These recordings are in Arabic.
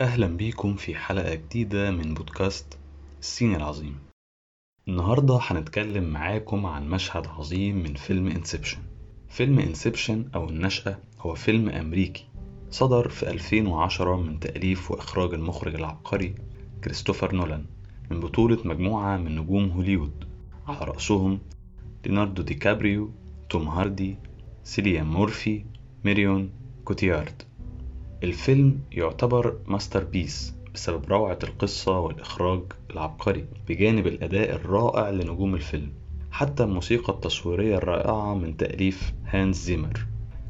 أهلا بيكم في حلقة جديدة من بودكاست ال scene العظيم. النهاردة هنتكلم معاكم عن مشهد عظيم من فيلم Inception فيلم Inception أو النشأة هو فيلم أمريكي صدر في 2010 من تأليف وإخراج المخرج العبقري كريستوفر نولان من بطولة مجموعة من نجوم هوليوود. على رأسهم ليوناردو دي كابريو توم هاردي سيليان مورفي ميريون كوتيارد. الفيلم يعتبر masterpiece بسبب روعة القصة والإخراج العبقري بجانب الأداء الرائع لنجوم الفيلم حتى الموسيقى التصويرية الرائعة من تأليف هانز زيمر.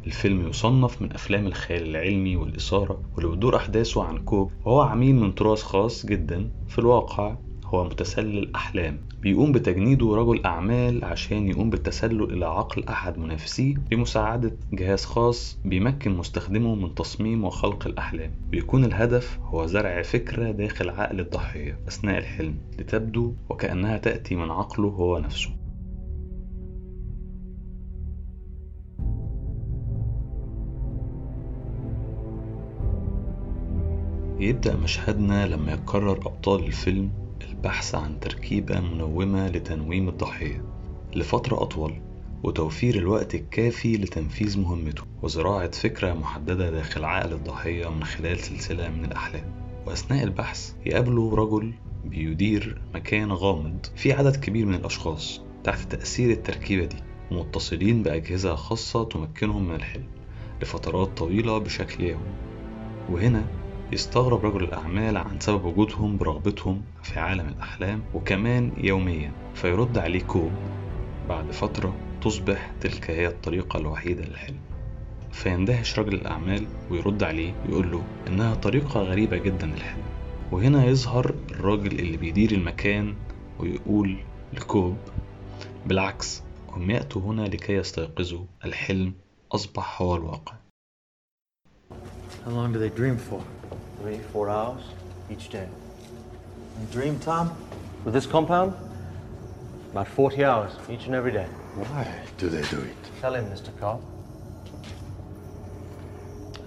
الفيلم يصنف من أفلام الخيال العلمي والإثارة واللي بتدور أحداثه عن كوب وهو عميل من طراز خاص جدا في الواقع هو متسلل أحلام. بيقوم بتجنيده رجل أعمال عشان يقوم بالتسلل إلى عقل أحد منافسيه بمساعدة جهاز خاص بيمكن مستخدمه من تصميم وخلق الأحلام. بيكون الهدف هو زرع فكرة داخل عقل الضحية أثناء الحلم لتبدو وكأنها تأتي من عقله هو نفسه. يبدأ مشهدنا لما يقرر أبطال الفيلم البحث عن تركيبة منومة لتنويم الضحية لفترة أطول وتوفير الوقت الكافي لتنفيذ مهمته وزراعة فكرة محددة داخل عقل الضحية من خلال سلسلة من الأحلام. وأثناء البحث يقابله رجل بيدير مكان غامض فيه عدد كبير من الأشخاص تحت تأثير التركيبة دي ومتصلين بأجهزة خاصة تمكنهم من الحلم لفترات طويلة بشكل يومي. وهنا يستغرب رجل الأعمال عن سبب وجودهم برغبتهم في عالم الأحلام وكمان يوميا فيرد عليه كوب بعد فترة تصبح تلك هي الطريقة الوحيدة للحلم. فيندهش رجل الأعمال ويرد عليه ويقول له إنها طريقة غريبة جدا للحلم. وهنا يظهر الراجل اللي بيدير المكان ويقول لكوب بالعكس هم يأتوا هنا لكي يستيقظوا الحلم أصبح هو الواقع. How long do they dream for? Three, four hours each day. And dream time? With this compound? About 40 hours each and every day. Why do they do it? Tell him, Mr. Cobb.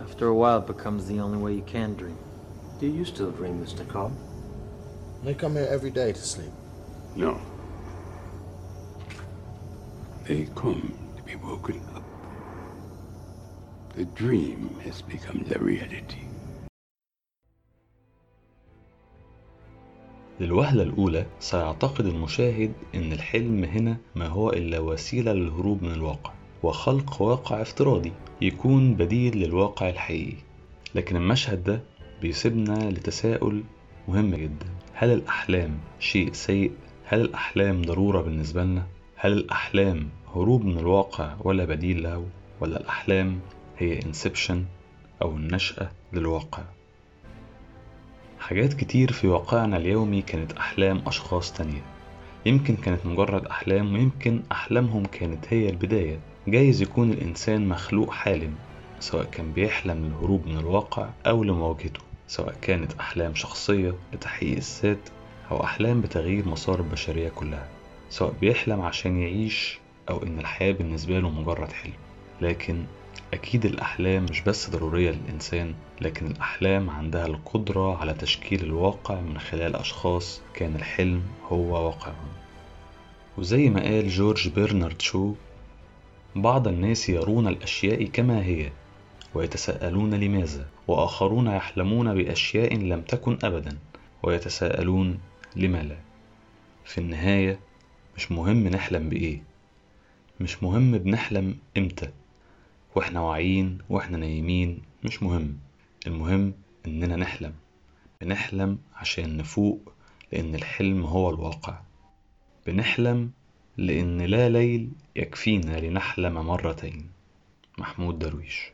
After a while, it becomes the only way you can dream. Do you still dream, Mr. Cobb? They come here every day to sleep. No. They come to be woken up. The dream has become the reality. للوهلة الأولى سيعتقد المشاهد إن الحلم هنا ما هو إلا وسيلة للهروب من الواقع وخلق واقع افتراضي يكون بديل للواقع الحقيقي لكن المشهد ده بيسيبنا لتساؤل مهم جدا هل الأحلام شيء سيء؟ هل الأحلام ضرورة بالنسبة لنا؟ هل الأحلام هروب من الواقع ولا بديل له؟ ولا الأحلام هي انسبشن أو النشأة للواقع؟ حاجات كتير في واقعنا اليومي كانت أحلام أشخاص تانية. يمكن كانت مجرد أحلام ويمكن أحلامهم كانت هي البداية. جايز يكون الإنسان مخلوق حالم سواء كان بيحلم للهروب من الواقع أو لمواجهته سواء كانت أحلام شخصية لتحقيق الذات أو أحلام بتغيير مسار البشرية كلها سواء بيحلم عشان يعيش أو إن الحياة بالنسبة له مجرد حلم. لكن أكيد الأحلام مش بس ضرورية للإنسان لكن الأحلام عندها القدرة على تشكيل الواقع من خلال أشخاص كان الحلم هو واقعهم. وزي ما قال جورج برنارد شو بعض الناس يرون الأشياء كما هي ويتساءلون لماذا وآخرون يحلمون بأشياء لم تكن أبدا ويتساءلون لما لا. في النهاية مش مهم نحلم بإيه مش مهم بنحلم إمتى. وإحنا واعيين وإحنا نايمين مش مهم. المهم إننا نحلم. بنحلم عشان نفوق لأن الحلم هو الواقع. بنحلم لأن لا ليل يكفينا لنحلم مرتين. محمود درويش